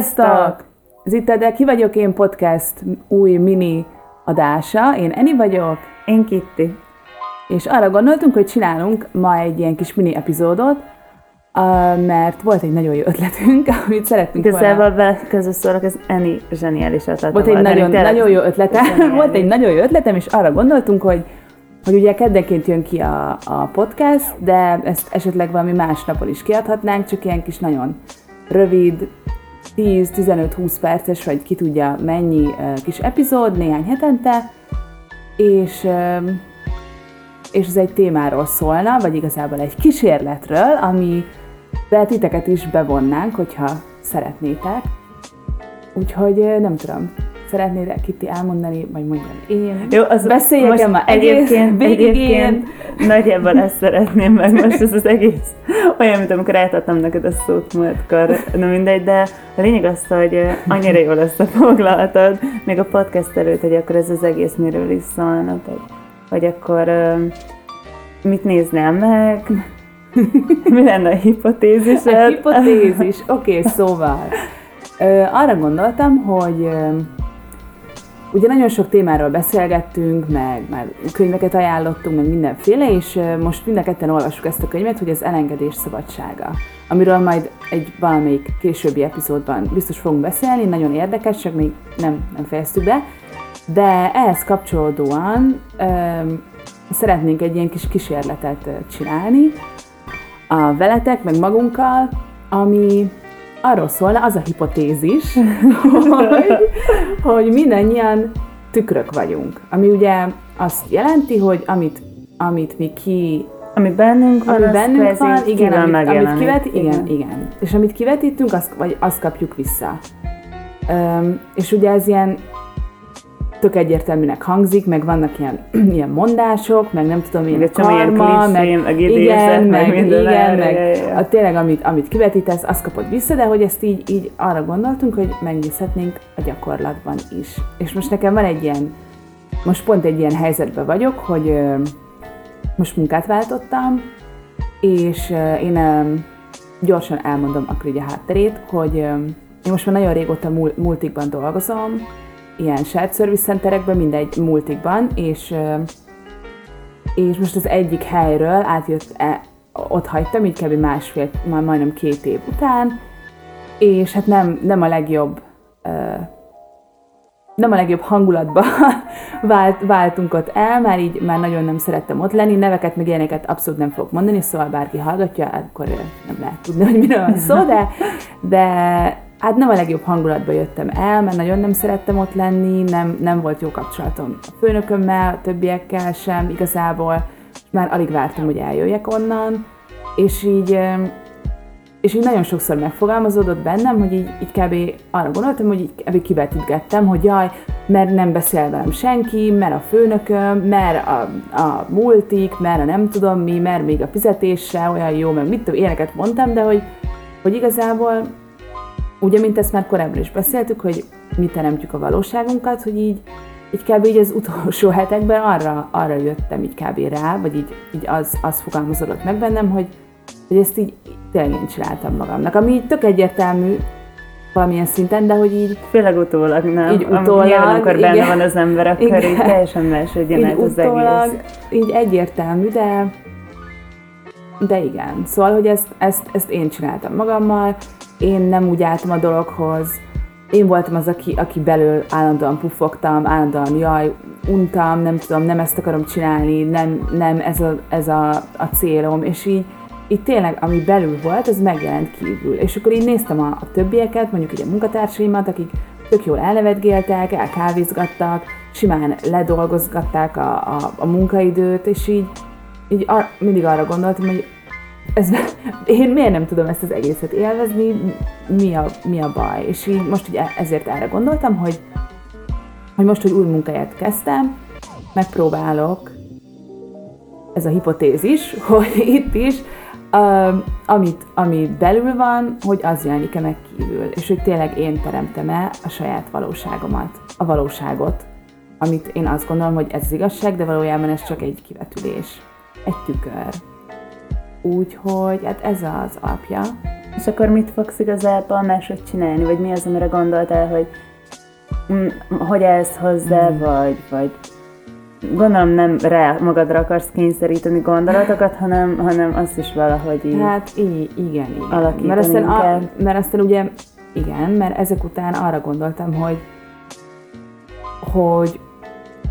Sziasztok! Ez itt a De Ki vagyok én podcast új mini adása. Én Eni vagyok. Én Kitti. És arra gondoltunk, hogy csinálunk ma egy ilyen kis mini epizódot, mert volt egy nagyon jó ötletünk, amit szeretnénk Igazából volna. közösszólok, ez Eni zseniális ötlete volt. Egy nagyon, nagyon jó ötlete, volt egy nagyon jó ötletem, és arra gondoltunk, hogy hogy ugye keddenként jön ki a, a podcast, de ezt esetleg valami más napon is kiadhatnánk, csak ilyen kis nagyon rövid, 10-15-20 perces, vagy ki tudja mennyi kis epizód, néhány hetente, és, és ez egy témáról szólna, vagy igazából egy kísérletről, ami titeket is bevonnánk, hogyha szeretnétek. Úgyhogy nem tudom, szeretnéd Kitti elmondani, vagy mondjam én? Jó, az beszéljek már egyébként, egyébként nagyjából ezt szeretném meg most ez az egész olyan, mint amikor átadtam neked a szót múltkor, na mindegy, de a lényeg az, hogy annyira jól összefoglaltad, még a podcast előtt, hogy akkor ez az egész miről is szólna, vagy, vagy akkor mit nézném meg, mi lenne a hipotézised? A hipotézis, oké, okay, szóval arra gondoltam, hogy Ugye nagyon sok témáról beszélgettünk, meg meg könyveket ajánlottunk, meg mindenféle, és most mind a ketten olvassuk ezt a könyvet, hogy az elengedés szabadsága, amiről majd egy valamelyik későbbi epizódban biztos fogunk beszélni, nagyon érdekes, csak még nem, nem fejeztük be, de ehhez kapcsolódóan öm, szeretnénk egy ilyen kis kísérletet csinálni a veletek, meg magunkkal, ami arról szólna, az a hipotézis, hogy, hogy mindannyian tükrök vagyunk. Ami ugye azt jelenti, hogy amit, amit mi ki ami bennünk van, ami bennünk van, igen, amit, amit kivet, igen, igen, igen. És amit kivetítünk, azt, vagy azt kapjuk vissza. Üm, és ugye ez ilyen tök egyértelműnek hangzik, meg vannak ilyen, ilyen mondások, meg nem tudom, ilyen karma, meg, meg, meg igen, meg, meg minden igen, meg a, tényleg, amit, amit kivetítesz, azt kapod vissza, de hogy ezt így, így arra gondoltunk, hogy megnézhetnénk a gyakorlatban is. És most nekem van egy ilyen, most pont egy ilyen helyzetben vagyok, hogy ö, most munkát váltottam, és ö, én ö, gyorsan elmondom akkor így a hátterét, hogy én most már nagyon régóta multikban dolgozom, ilyen shared service centerekben, mindegy multikban, és, és most az egyik helyről átjött, e, ott hagytam, így kb. másfél, már majdnem két év után, és hát nem, nem a legjobb nem a legjobb hangulatba vált, váltunk ott el, már így már nagyon nem szerettem ott lenni, neveket meg ilyeneket abszolút nem fogok mondani, szóval bárki hallgatja, akkor nem lehet tudni, hogy miről van szó, de, de Hát nem a legjobb hangulatba jöttem el, mert nagyon nem szerettem ott lenni, nem, nem volt jó kapcsolatom a főnökömmel, a többiekkel sem igazából, már alig vártam, hogy eljöjjek onnan, és így, és így nagyon sokszor megfogalmazódott bennem, hogy így, így kb. arra gondoltam, hogy így kb. kivetítgettem, hogy jaj, mert nem beszél velem senki, mert a főnököm, mert a, a multik, mert a nem tudom mi, mert még a fizetése olyan jó, meg mit tudom, ilyeneket mondtam, de hogy, hogy igazából ugye, mint ezt már korábban is beszéltük, hogy mi teremtjük a valóságunkat, hogy így, így kb. így az utolsó hetekben arra, arra jöttem így kb. rá, vagy így, így az, az fogalmazódott meg bennem, hogy, hogy ezt így tényleg én csináltam magamnak. Ami így tök egyértelmű, valamilyen szinten, de hogy így... Főleg utólag, nem? Így utólag, Nyilván, amikor igen, benne van az ember, akkor igen, így teljesen másodjon át az utólag, egész. így egyértelmű, de de igen. Szóval, hogy ezt, ezt, ezt én csináltam magammal, én nem úgy álltam a dologhoz, én voltam az, aki, aki belül állandóan pufogtam, állandóan jaj, untam, nem tudom, nem ezt akarom csinálni, nem, nem ez, a, ez a, a célom, és így, így tényleg, ami belül volt, az megjelent kívül. És akkor így néztem a, a többieket, mondjuk így a munkatársaimat, akik tök jól elnevetgéltek, elkávézgattak, simán ledolgozgatták a, a, a munkaidőt, és így, így ar, mindig arra gondoltam, hogy ez, én miért nem tudom ezt az egészet élvezni, mi a, mi a baj. És így most ugye ezért erre gondoltam, hogy, hogy most, hogy új munkáját kezdtem, megpróbálok, ez a hipotézis, hogy itt is, uh, amit, ami belül van, hogy az jelenik-e meg kívül, és hogy tényleg én teremtem-e a saját valóságomat, a valóságot, amit én azt gondolom, hogy ez az igazság, de valójában ez csak egy kivetülés, egy tükör. Úgyhogy hát ez az alapja. És akkor mit fogsz igazából máshogy csinálni? Vagy mi az, amire gondoltál, hogy mm, hogy ez hozzá, mm. vagy, vagy gondolom nem rá magadra akarsz kényszeríteni gondolatokat, hanem, hanem azt is valahogy így Hát így, igen, igen. Mert aztán, a, mert aztán ugye, igen, mert ezek után arra gondoltam, hogy hogy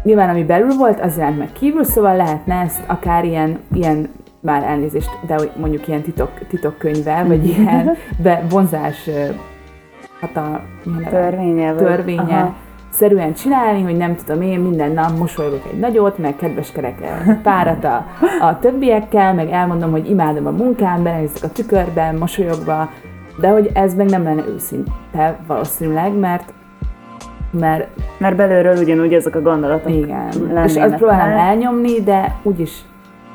nyilván ami belül volt, az jelent meg kívül, szóval lehetne ezt akár ilyen, ilyen már elnézést, de mondjuk ilyen titok, titokkönyvvel, vagy ilyen bevonzás hatal, törvénye, törvénye. Szerűen csinálni, hogy nem tudom én, minden nap mosolygok egy nagyot, meg kedveskedek párat a, a többiekkel, meg elmondom, hogy imádom a munkám, belenézek a tükörben, mosolyogva, de hogy ez meg nem lenne őszinte valószínűleg, mert mert, mert belülről ugyanúgy ezek a gondolatok Igen, és azt próbálom elnyomni, de úgyis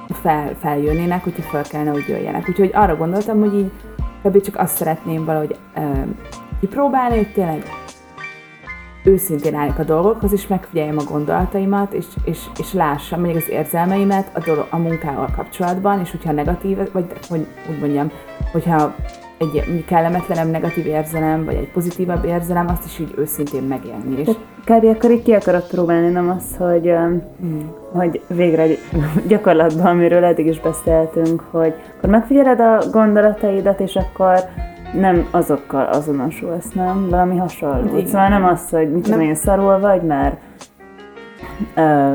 fel, feljönnének, hogyha fel kellene, hogy jöjjenek. Úgyhogy arra gondoltam, hogy így kb. csak azt szeretném valahogy ö, kipróbálni, hogy tényleg őszintén álljak a dolgokhoz, és megfigyeljem a gondolataimat, és, és, és lássam még az érzelmeimet a, dolog, a munkával kapcsolatban, és hogyha negatív, vagy hogy úgy mondjam, hogyha egy kellemetlenem negatív érzelem, vagy egy pozitívabb érzelem, azt is így őszintén megélni. És... Kb. akkor így ki akarod próbálni, nem az, hogy, hmm. hogy végre gyakorlatban, amiről eddig is beszéltünk, hogy akkor megfigyeled a gondolataidat, és akkor nem azokkal azonosulsz, nem? Valami hasonló. Igen. Szóval nem az, hogy mit tudom én, szarul vagy, mert ö,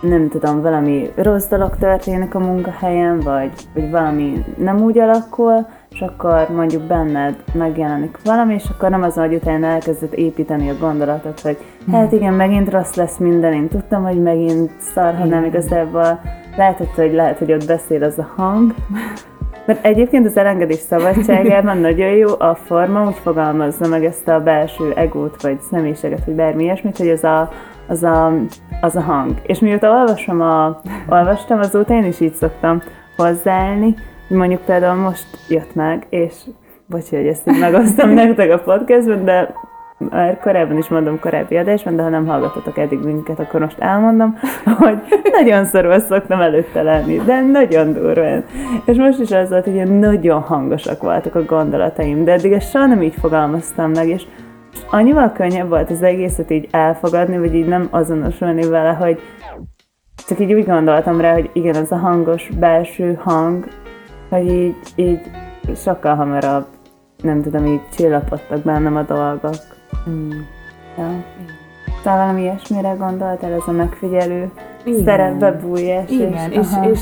nem tudom, valami rossz dolog történik a munkahelyen, vagy, vagy valami nem úgy alakul, és akkor mondjuk benned megjelenik valami, és akkor nem az, hogy utána elkezdett építeni a gondolatot, hogy hmm. hát igen, megint rossz lesz minden, én tudtam, hogy megint szar, ha nem igazából lehetett, hogy lehet, hogy ott beszél az a hang, mert egyébként az elengedés szabadságában nagyon jó a forma, úgy fogalmazza meg ezt a belső egót, vagy személyiséget, vagy bármi ilyesmit, hogy az a, az a, az a hang. És mióta olvasom a, olvastam, azóta én is így szoktam hozzáállni, mondjuk például most jött meg, és bocsi, hogy ezt így megosztom nektek a podcastban, de már korábban is mondom korábbi adásban, de ha nem hallgatotok eddig minket, akkor most elmondom, hogy nagyon szorul szoktam előtte lenni, de nagyon durván. És most is az volt, hogy ilyen nagyon hangosak voltak a gondolataim, de eddig ezt soha nem így fogalmaztam meg, és annyival könnyebb volt az egészet így elfogadni, vagy így nem azonosulni vele, hogy csak így úgy gondoltam rá, hogy igen, az a hangos belső hang, hogy így, így sokkal hamarabb, nem tudom, így csillapodtak bennem a dolgok. Mm. Ja. Talán valami ilyesmire gondoltál, ez a megfigyelő Igen. szerepbe bújás. Igen, és, és, és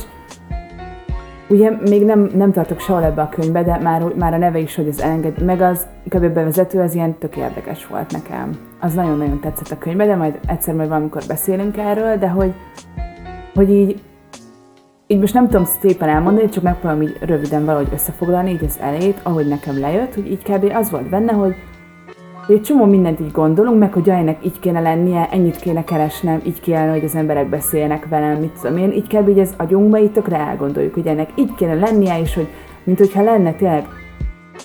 ugye még nem, nem tartok sehol ebbe a könyvbe, de már, már a neve is, hogy az elenged, meg az kb. bevezető, az ilyen tök érdekes volt nekem. Az nagyon-nagyon tetszett a könyvbe, de majd egyszer majd valamikor beszélünk erről, de hogy, hogy így, így most nem tudom szépen elmondani, csak megpróbálom így röviden valahogy összefoglalni így az elét, ahogy nekem lejött, hogy így kb. az volt benne, hogy hogy egy csomó mindent így gondolunk, meg hogy ennek így kéne lennie, ennyit kéne keresnem, így kéne, hogy az emberek beszéljenek velem, mit tudom én, így kell, hogy ez agyunkba így tökre elgondoljuk, hogy ennek így kéne lennie, és hogy mint hogyha lenne tényleg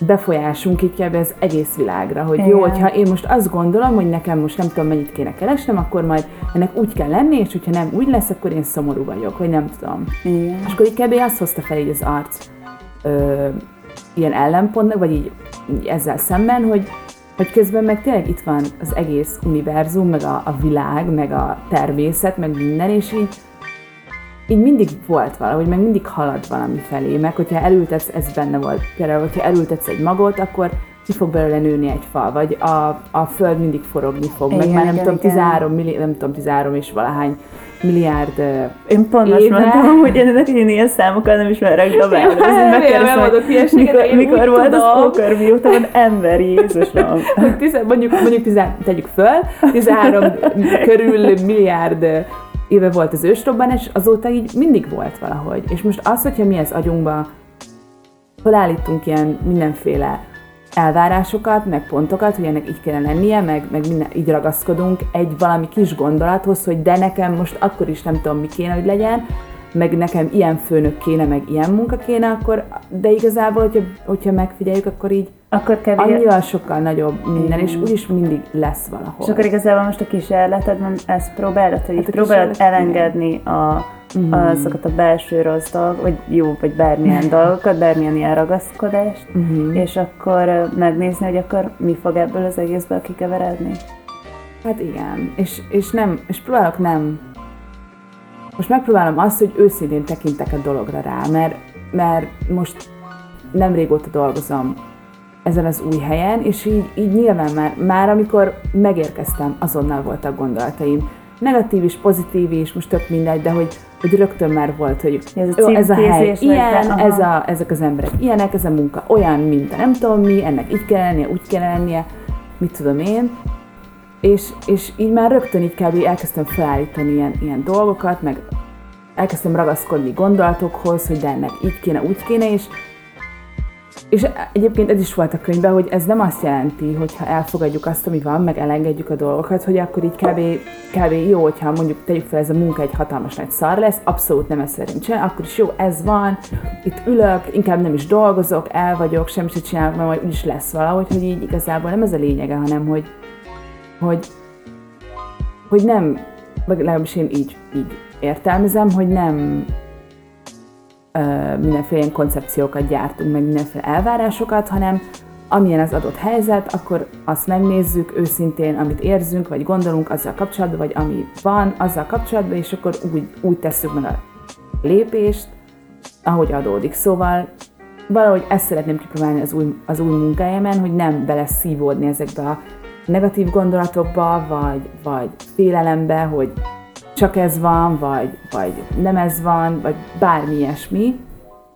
befolyásunk így kell az egész világra, hogy Igen. jó, hogyha én most azt gondolom, hogy nekem most nem tudom mennyit kéne keresnem, akkor majd ennek úgy kell lenni, és hogyha nem úgy lesz, akkor én szomorú vagyok, vagy nem tudom. Igen. És akkor így kb. azt hozta fel így az arc ö, ilyen ellenpontnak, vagy így, így ezzel szemben, hogy hogy közben meg tényleg itt van az egész univerzum, meg a, a világ, meg a természet, meg minden, és így, így mindig volt valahogy, meg mindig halad valami felé, meg hogyha elültetsz, ez benne volt, például, hogyha elültetsz egy magot, akkor ki fog belőle nőni egy fa, vagy a, a föld mindig forogni fog, igen, meg már nem igen, tudom, 13 millió, nem tudom, 13 és valahány milliárd Én pont most mondtam, hogy ennek én ilyen számokkal nem ismerek dobálni. Megkérdezem, mikor, mikor volt az mióta van ember, Jézusom. mondjuk, mondjuk tizá, tegyük föl, 13 körül milliárd éve volt az ősrobbanás, azóta így mindig volt valahogy. És most az, hogyha mi az agyunkba felállítunk ilyen mindenféle elvárásokat, meg pontokat, hogy ennek így kellene lennie, meg, meg minden, így ragaszkodunk egy valami kis gondolathoz, hogy de nekem most akkor is nem tudom, mi kéne, hogy legyen, meg nekem ilyen főnök kéne, meg ilyen munka kéne, akkor, de igazából, hogyha, hogyha megfigyeljük, akkor így akkor kevés... annyival sokkal nagyobb minden, mm. és úgyis mindig lesz valahol. És akkor igazából most a kísérletedben ezt próbálod, hogy hát próbálod elengedni a, uh-huh. azokat a belső rossz dolgokat, vagy jó, vagy bármilyen dolgokat, bármilyen ilyen ragaszkodást, uh-huh. és akkor megnézni, hogy akkor mi fog ebből az egészből kikeveredni. Hát igen, és, és nem, és próbálok nem most megpróbálom azt, hogy őszintén tekintek a dologra rá, mert, mert most nem régóta dolgozom ezen az új helyen, és így, így nyilván már, már amikor megérkeztem, azonnal voltak gondolataim. Negatív is, pozitív is, most tök mindegy, de hogy, hogy rögtön már volt, hogy ez a, ez a hely ilyen, ez a, ezek az emberek ilyenek, ez a munka olyan, mint a nem tudom mi, ennek így kell lennie, úgy kell lennie, mit tudom én. És, és így már rögtön így kb. elkezdtem felállítani ilyen, ilyen dolgokat, meg elkezdtem ragaszkodni gondolatokhoz, hogy de ennek így kéne, úgy kéne, és és egyébként ez is volt a könyvben, hogy ez nem azt jelenti, hogy ha elfogadjuk azt, ami van, meg elengedjük a dolgokat, hogy akkor így kb, kb. jó, hogyha mondjuk tegyük fel ez a munka egy hatalmas nagy szar lesz, abszolút nem ez szerint csinál, akkor is jó, ez van, itt ülök, inkább nem is dolgozok, el vagyok, semmit sem csinálok, mert majd úgyis lesz valahogy, hogy így igazából nem ez a lényege, hanem hogy, hogy, hogy nem, legalábbis én így, így értelmezem, hogy nem mindenféle ilyen koncepciókat gyártunk, meg mindenféle elvárásokat, hanem amilyen az adott helyzet, akkor azt megnézzük őszintén, amit érzünk, vagy gondolunk azzal kapcsolatban, vagy ami van azzal kapcsolatban, és akkor úgy, úgy tesszük meg a lépést, ahogy adódik. Szóval valahogy ezt szeretném kipróbálni az új, az új munkájában, hogy nem bele szívódni ezekbe a negatív gondolatokba, vagy, vagy félelembe, hogy csak ez van, vagy, vagy nem ez van, vagy bármi ilyesmi.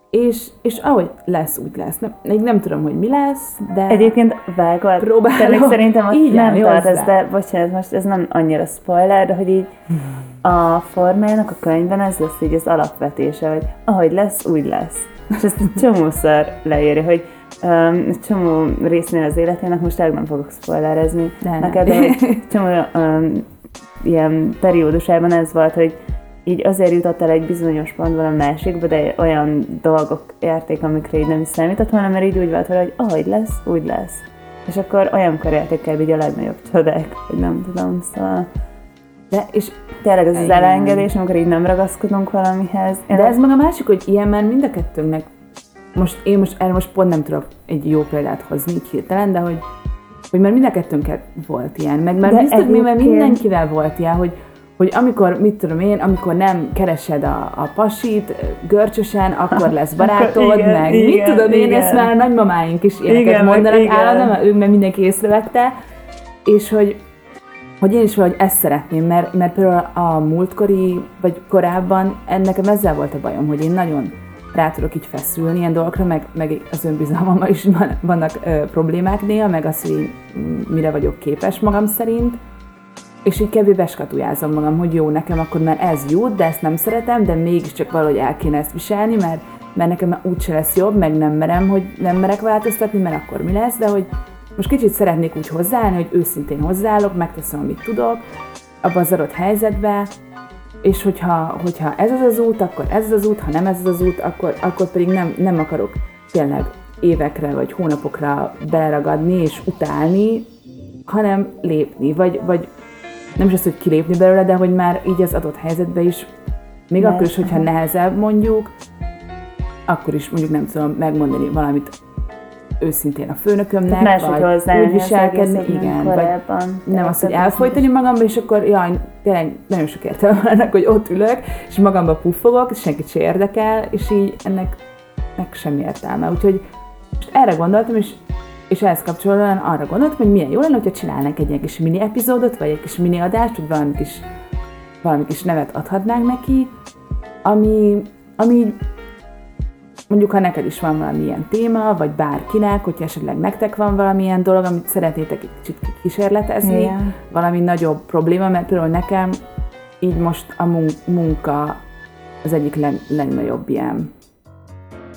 És, és ahogy lesz, úgy lesz. Nem, még nem tudom, hogy mi lesz, de... Egyébként vágod. Próbálom. szerintem azt nem tart ez, de bocsánat, most ez nem annyira spoiler, de hogy így a formájának a könyvben ez lesz így az alapvetése, hogy ahogy lesz, úgy lesz. És ezt egy csomószor leírja, hogy um, csomó résznél az életének, most el nem fogok spoilerezni de neked, de hogy csomó um, ilyen periódusában ez volt, hogy így azért jutott el egy bizonyos pontban a másikba, de olyan dolgok érték, amikre így nem is számított volna, mert így úgy volt, hogy ahogy lesz, úgy lesz. És akkor olyankor érték el így a legnagyobb csodák, hogy nem tudom, szóval... De, és tényleg ez az elengedés, amikor így nem ragaszkodunk valamihez. De ez meg a másik, hogy ilyen már mind a kettőnknek, most én most, erre most pont nem tudok egy jó példát hozni így hirtelen, de hogy hogy már mind a kettőnket volt ilyen, meg már biztos, mi, mert mindenkivel volt ilyen, hogy, hogy amikor, mit tudom én, amikor nem keresed a, a pasit görcsösen, akkor lesz barátod, igen, meg igen, mit tudom én, igen. ezt már a nagymamáink is ilyeneket igen, mondanak állandóan, mert ő meg mindenki észrevette, és hogy, hogy én is valahogy ezt szeretném, mert, mert például a múltkori, vagy korábban nekem ezzel volt a bajom, hogy én nagyon rá tudok így feszülni ilyen dolgokra, meg, meg az önbizalmammal is van, vannak ö, problémák néha, meg az, hogy mire vagyok képes magam szerint, és így kevés beskatujázom magam, hogy jó, nekem akkor már ez jó, de ezt nem szeretem, de mégiscsak valahogy el kéne ezt viselni, mert, mert nekem már úgyse lesz jobb, meg nem merem, hogy nem merek változtatni, mert akkor mi lesz, de hogy most kicsit szeretnék úgy hozzáállni, hogy őszintén hozzáállok, megteszem, amit tudok, abban az adott helyzetben, és hogyha, hogyha ez az az út, akkor ez az út, ha nem ez az út, akkor, akkor pedig nem, nem akarok tényleg évekre vagy hónapokra beleragadni és utálni, hanem lépni, vagy, vagy nem is az, hogy kilépni belőle, de hogy már így az adott helyzetben is, még Mert, akkor is, hogyha nehezebb mondjuk, akkor is mondjuk nem tudom megmondani valamit őszintén a főnökömnek, Máshogy vagy úgy viselkedni, igen, vagy nem az, hogy elfolytani magamba, és akkor jaj, tényleg nagyon sok értelme ennek, hogy ott ülök, és magamba puffogok, és senkit se érdekel, és így ennek meg semmi értelme. Úgyhogy most erre gondoltam, és, és ehhez kapcsolódóan arra gondoltam, hogy milyen jó lenne, hogyha csinálnánk egy ilyen kis mini epizódot, vagy egy kis mini adást, vagy valami kis, valami kis nevet adhatnánk neki, ami, ami mondjuk ha neked is van valamilyen téma, vagy bárkinek, hogyha esetleg nektek van valamilyen dolog, amit szeretnétek egy kicsit kísérletezni, Igen. valami nagyobb probléma, mert például nekem így most a munka az egyik leg, legnagyobb ilyen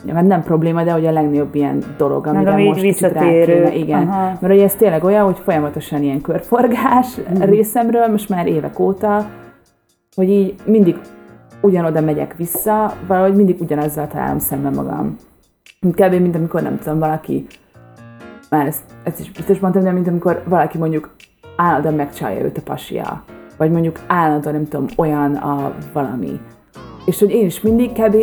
Ja, hát nem probléma, de hogy a legnagyobb ilyen dolog, amire Meg most visszatérő. Kéne, igen. Aha. Mert hogy ez tényleg olyan, hogy folyamatosan ilyen körforgás mm. részemről, most már évek óta, hogy így mindig ugyanoda megyek vissza, valahogy mindig ugyanazzal találom szemben magam. Kb. mint amikor nem tudom, valaki, már ezt, ezt is biztos mondtam, de mint amikor valaki mondjuk állandóan megcsalja őt a pasia, vagy mondjuk állandóan, nem tudom, olyan a valami, és hogy én is mindig kb.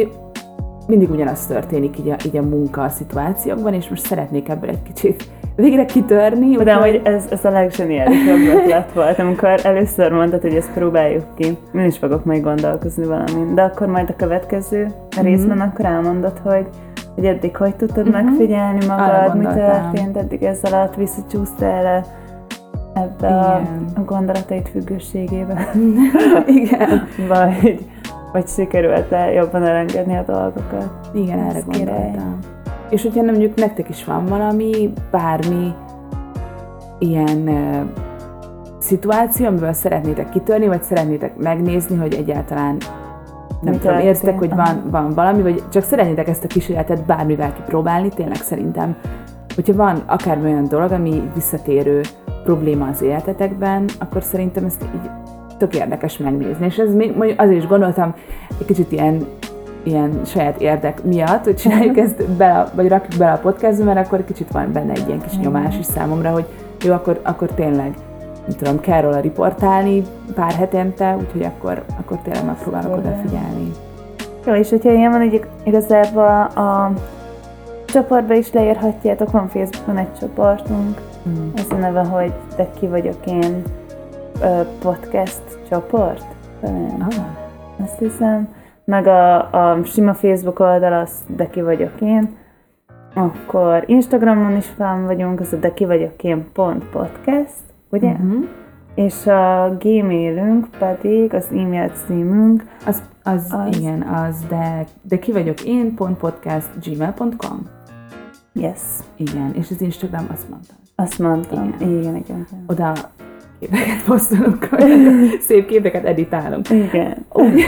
mindig ugyanaz történik így a, így a munka szituációkban, és most szeretnék ebből egy kicsit végre kitörni. De hogy ez, ez a legseniálisabb ötlet volt, amikor először mondtad, hogy ezt próbáljuk ki. Én is fogok majd gondolkozni valamin. De akkor majd a következő részben mm-hmm. akkor elmondod, hogy hogy eddig hogy tudtad mm-hmm. megfigyelni magad, mi történt eddig ez alatt, visszacsúsztál ebbe Igen. a gondolatait függőségébe. Igen. vagy, vagy sikerült -e jobban elengedni a dolgokat. Igen, erre gondoltam. És hogyha nem mondjuk nektek is van valami, bármi ilyen uh, szituáció, amiből szeretnétek kitörni, vagy szeretnétek megnézni, hogy egyáltalán nem tudom, érzitek, hogy van, van valami, vagy csak szeretnétek ezt a kísérletet bármivel kipróbálni, tényleg szerintem, hogyha van akár olyan dolog, ami visszatérő probléma az életetekben, akkor szerintem ezt így tök érdekes megnézni. És ez még, azért is gondoltam, egy kicsit ilyen ilyen saját érdek miatt, hogy csináljuk ezt bele, vagy rakjuk bele a podcastba, mert akkor kicsit van benne egy ilyen kis nyomás is számomra, hogy jó, akkor, akkor tényleg nem tudom, kell róla riportálni pár hetente, úgyhogy akkor, akkor tényleg megpróbálok odafigyelni. Jó, és hogyha ilyen van, hogy igazából a, a csoportba is leírhatjátok, van Facebookon egy csoportunk, mm. ez a neve, hogy de ki vagyok én podcast csoport. Ah. Azt hiszem meg a, a sima Facebook oldal az De ki vagyok én, akkor Instagramon is fel vagyunk, az a De ki vagyok én pont podcast, ugye? Uh-huh. És a gmailünk pedig, az e-mail címünk, az, az, az igen, az de, de ki vagyok én pont podcast gmail.com. Yes. Igen, és az Instagram azt mondtam. Azt mondtam. Igen, igen. igen. Oda képeket posztolunk, szép képeket editálunk. Igen. Úgy,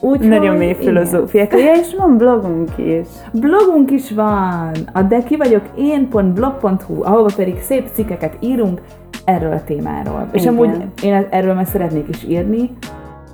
úgy, Nagyon mély filozófiák. Ja, és van blogunk is. Blogunk is van. A de ki vagyok én.blog.hu, ahova pedig szép cikkeket írunk erről a témáról. Igen. És amúgy én erről már szeretnék is írni.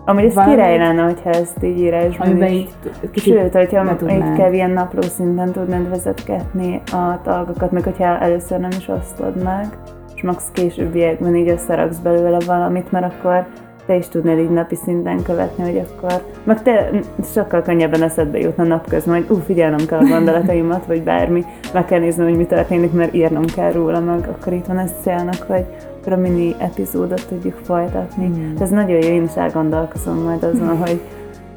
Amúgy ez király lenne, hogyha ezt így írásban is. Így, kicsit Sőt, hogyha így kell ilyen napló szinten tudnád vezetgetni a dolgokat, meg hogyha először nem is osztod meg, és max későbbiekben így összeraksz belőle valamit, mert akkor te is tudnél így napi szinten követni, hogy akkor, meg te sokkal könnyebben eszedbe jutna napközben, hogy ú, figyelnem kell a gondolataimat, vagy bármi, meg kell néznem, hogy mi történik, mert írnom kell róla, meg akkor itt van ez célnak, hogy akkor a mini epizódot tudjuk folytatni. Mm. Ez nagyon jó, én is elgondolkozom majd azon, hogy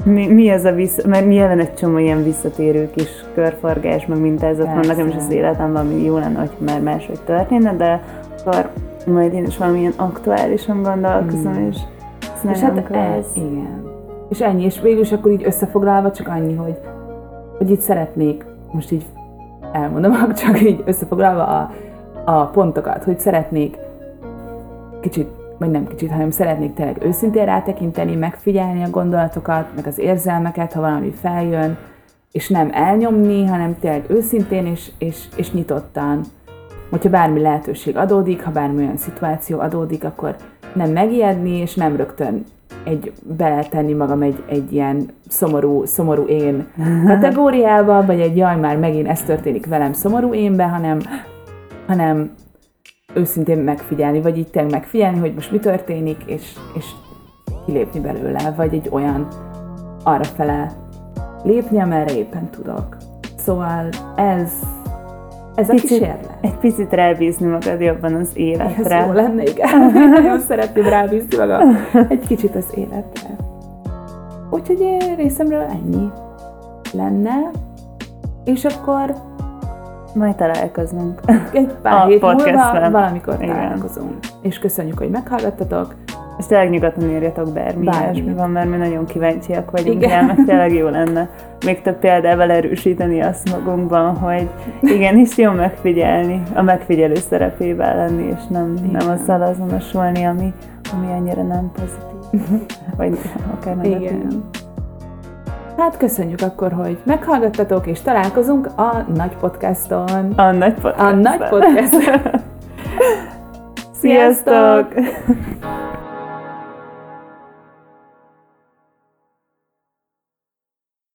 mi, mi ez a vissza, mert nyilván egy csomó ilyen visszatérő kis körforgás, meg mintázat van nekem is az életemben, ami jó lenne, hogy már máshogy történne, de akkor majd én is valamilyen aktuálisan gondolkozom, mm. és és hát ez, igen. És ennyi, és végül is akkor így összefoglalva csak annyi, hogy, hogy itt szeretnék, most így elmondom, csak így összefoglalva a, a pontokat, hogy szeretnék kicsit, vagy nem kicsit, hanem szeretnék tényleg őszintén rátekinteni, megfigyelni a gondolatokat, meg az érzelmeket, ha valami feljön, és nem elnyomni, hanem tényleg őszintén és, és, és nyitottan. Hogyha bármi lehetőség adódik, ha bármi olyan szituáció adódik, akkor nem megijedni, és nem rögtön egy, beletenni magam egy, egy ilyen szomorú, szomorú én kategóriába, vagy egy jaj, már megint ez történik velem szomorú énbe, hanem, hanem őszintén megfigyelni, vagy így tényleg megfigyelni, hogy most mi történik, és, és kilépni belőle, vagy egy olyan arra fele lépni, amerre éppen tudok. Szóval ez ez a picit, kísérlet. Egy picit rábízni magad jobban az életre. Ez jó lenne, igen. Nagyon szeretném rábízni magam egy kicsit az életre. Úgyhogy részemről ennyi lenne. És akkor majd találkozunk. Egy pár a hét múlva valamikor igen. találkozunk. És köszönjük, hogy meghallgattatok. És tényleg nyugodtan írjatok bármi, bármi. van, mert mi nagyon kíváncsiak vagyunk, igen, meg tényleg jó lenne még több példával erősíteni azt magunkban, hogy igenis jó megfigyelni, a megfigyelő szerepével lenni, és nem, nem azzal azonosulni, ami, ami annyira nem pozitív, vagy akár negatív. Igen. Hát köszönjük akkor, hogy meghallgattatok, és találkozunk a nagy podcaston. A nagy podcaston. A nagy podcaston. Sziasztok! Sziasztok!